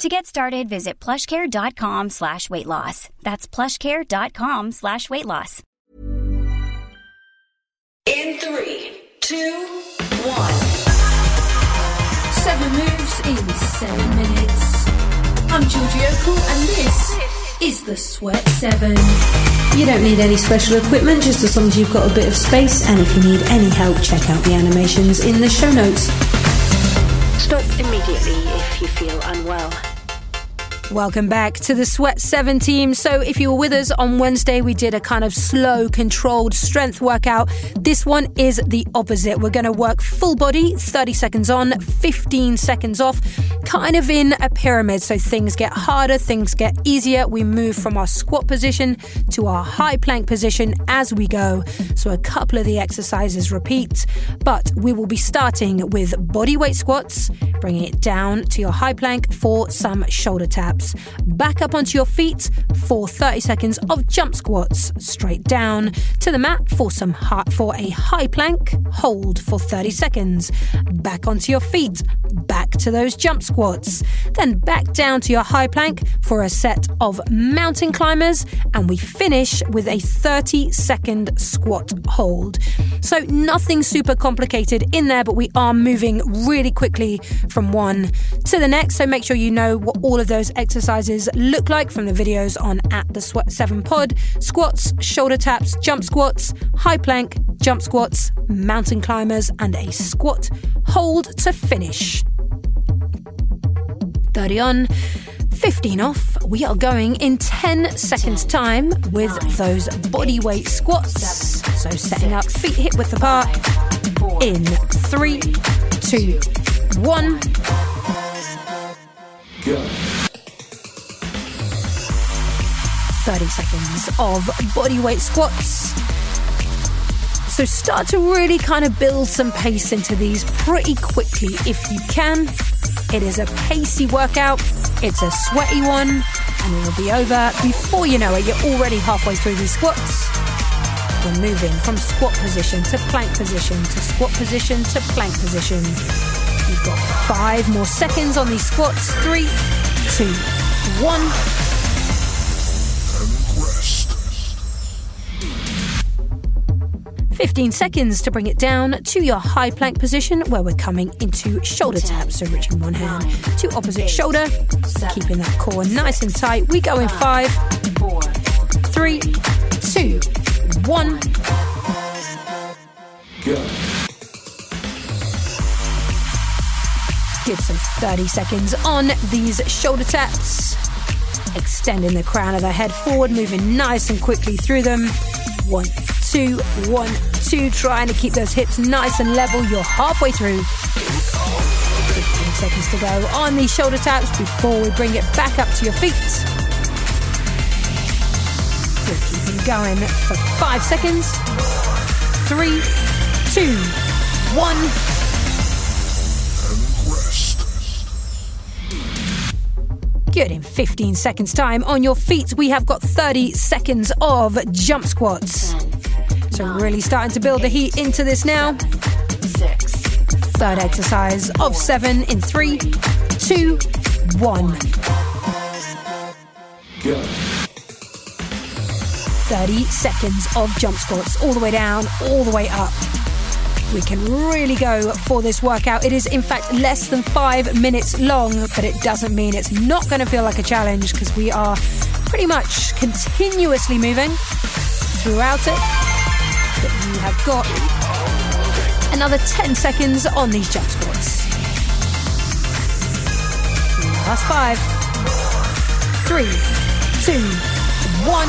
To get started, visit plushcare.com slash weight loss. That's plushcare.com slash weight loss. In three, two, one. Seven moves in seven minutes. I'm Georgie Okell, and this is the Sweat Seven. You don't need any special equipment, just as long as you've got a bit of space. And if you need any help, check out the animations in the show notes. Stop immediately if you feel unwell. Welcome back to the Sweat 7 team. So, if you were with us on Wednesday, we did a kind of slow, controlled strength workout. This one is the opposite. We're going to work full body, 30 seconds on, 15 seconds off, kind of in a pyramid. So, things get harder, things get easier. We move from our squat position to our high plank position as we go. So, a couple of the exercises repeat, but we will be starting with body weight squats, bringing it down to your high plank for some shoulder Back up onto your feet for 30 seconds of jump squats. Straight down to the mat for some high, for a high plank. Hold for 30 seconds. Back onto your feet. Back to those jump squats. Then back down to your high plank for a set of mountain climbers. And we finish with a 30 second squat hold. So nothing super complicated in there, but we are moving really quickly from one to the next. So make sure you know what all of those look like from the videos on at the Sweat 7 Pod. Squats, shoulder taps, jump squats, high plank, jump squats, mountain climbers, and a squat hold to finish. 30 on. 15 off, we are going in 10 seconds time with those body weight squats. So setting up feet hip width apart in three, two, one. Go. 30 seconds of body weight squats. So start to really kind of build some pace into these pretty quickly if you can. It is a pacey workout, it's a sweaty one, and it will be over before you know it. You're already halfway through these squats. We're moving from squat position to plank position to squat position to plank position. You've got five more seconds on these squats. Three, two, one. 15 seconds to bring it down to your high plank position where we're coming into shoulder taps. So reaching one hand to opposite shoulder, keeping that core nice and tight. We go in five, Four, three, two, one. Go. Give some 30 seconds on these shoulder taps. Extending the crown of the head forward, moving nice and quickly through them. One, two, one, two. Trying to keep those hips nice and level. You're halfway through. 15 seconds to go on these shoulder taps before we bring it back up to your feet. We're keeping going for five seconds. Three, two, one. Good. In 15 seconds' time, on your feet, we have got 30 seconds of jump squats. So, really starting to build the heat into this now. Third exercise of seven in three, two, one. 30 seconds of jump squats, all the way down, all the way up. We can really go for this workout. It is, in fact, less than five minutes long, but it doesn't mean it's not going to feel like a challenge because we are pretty much continuously moving. throughout it. But you have got another 10 seconds on these jump squats. Last five, three, two, one.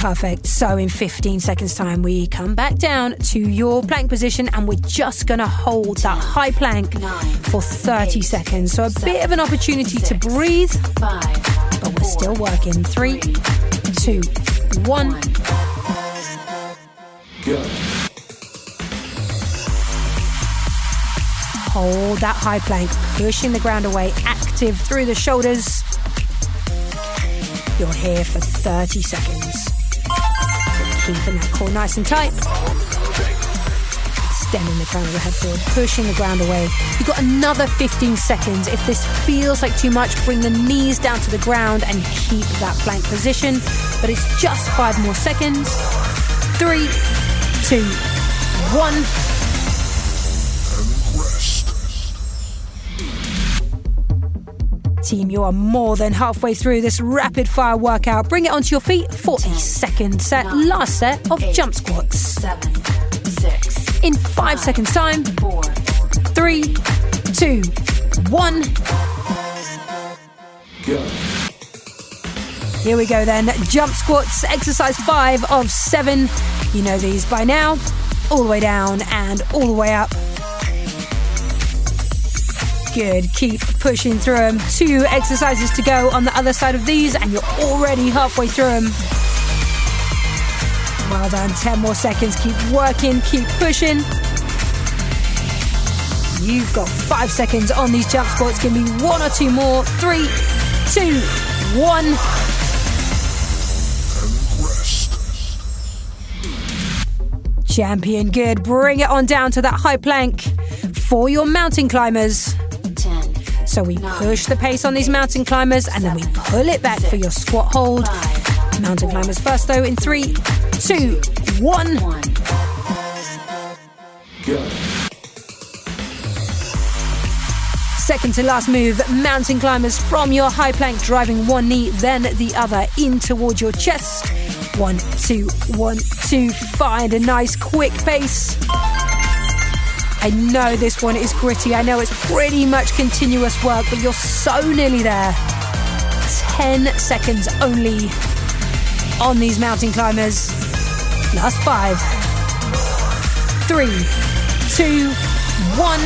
Perfect. So in 15 seconds time, we come back down to your plank position and we're just going to hold that high plank for 30 seconds. So a bit of an opportunity to breathe, but still working. Three, two, one. Go. Hold that high plank, pushing the ground away, active through the shoulders. You're here for 30 seconds. Keeping that core nice and tight. Extending the crown of the head forward, pushing the ground away. You've got another 15 seconds. If this feels like too much, bring the knees down to the ground and keep that plank position. But it's just five more seconds. Three, two, one. Team, you are more than halfway through this rapid fire workout. Bring it onto your feet for a second set, last set of jump squats. Seven, six, In five seconds' time, three, two, one. Here we go then. Jump squats, exercise five of seven. You know these by now. All the way down and all the way up. Good. Keep pushing through them. Two exercises to go on the other side of these, and you're already halfway through them. Well done. 10 more seconds. Keep working. Keep pushing. You've got five seconds on these jump squats. Give me one or two more. Three, two, one. Champion, good. Bring it on down to that high plank for your mountain climbers. ten, So we push the pace on these mountain climbers and then we pull it back for your squat hold. Mountain climbers first though in three, two, one. Go. Second to last move, mountain climbers from your high plank, driving one knee, then the other in towards your chest. One, two, one, two. Find a nice quick pace. I know this one is gritty. I know it's pretty much continuous work, but you're so nearly there. 10 seconds only on these mountain climbers. Last five, three, two, one.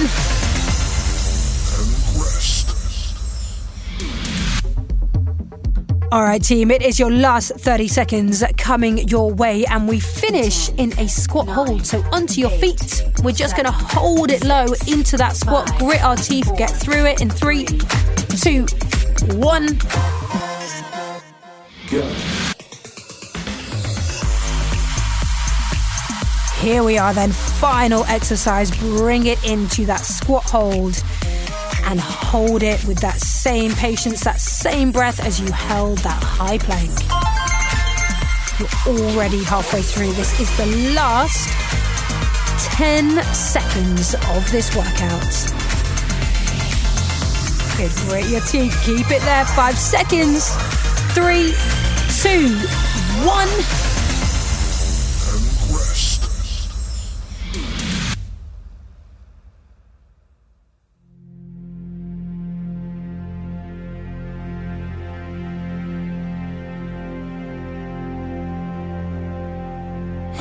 All right, team, it is your last 30 seconds coming your way, and we finish in a squat hold. So, onto your feet. We're just going to hold it low into that squat, grit our teeth, get through it in three, two, one. Go. Here we are, then. Final exercise. Bring it into that squat hold and hold it with that same patience, that same breath as you held that high plank. You're already halfway through. This is the last 10 seconds of this workout. Good. Grit your teeth. Keep it there. Five seconds. Three, two, one.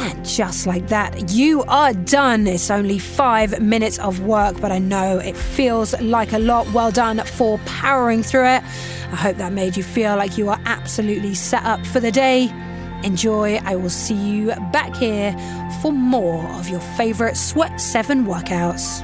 And just like that, you are done. It's only five minutes of work, but I know it feels like a lot. Well done for powering through it. I hope that made you feel like you are absolutely set up for the day. Enjoy. I will see you back here for more of your favorite Sweat 7 workouts.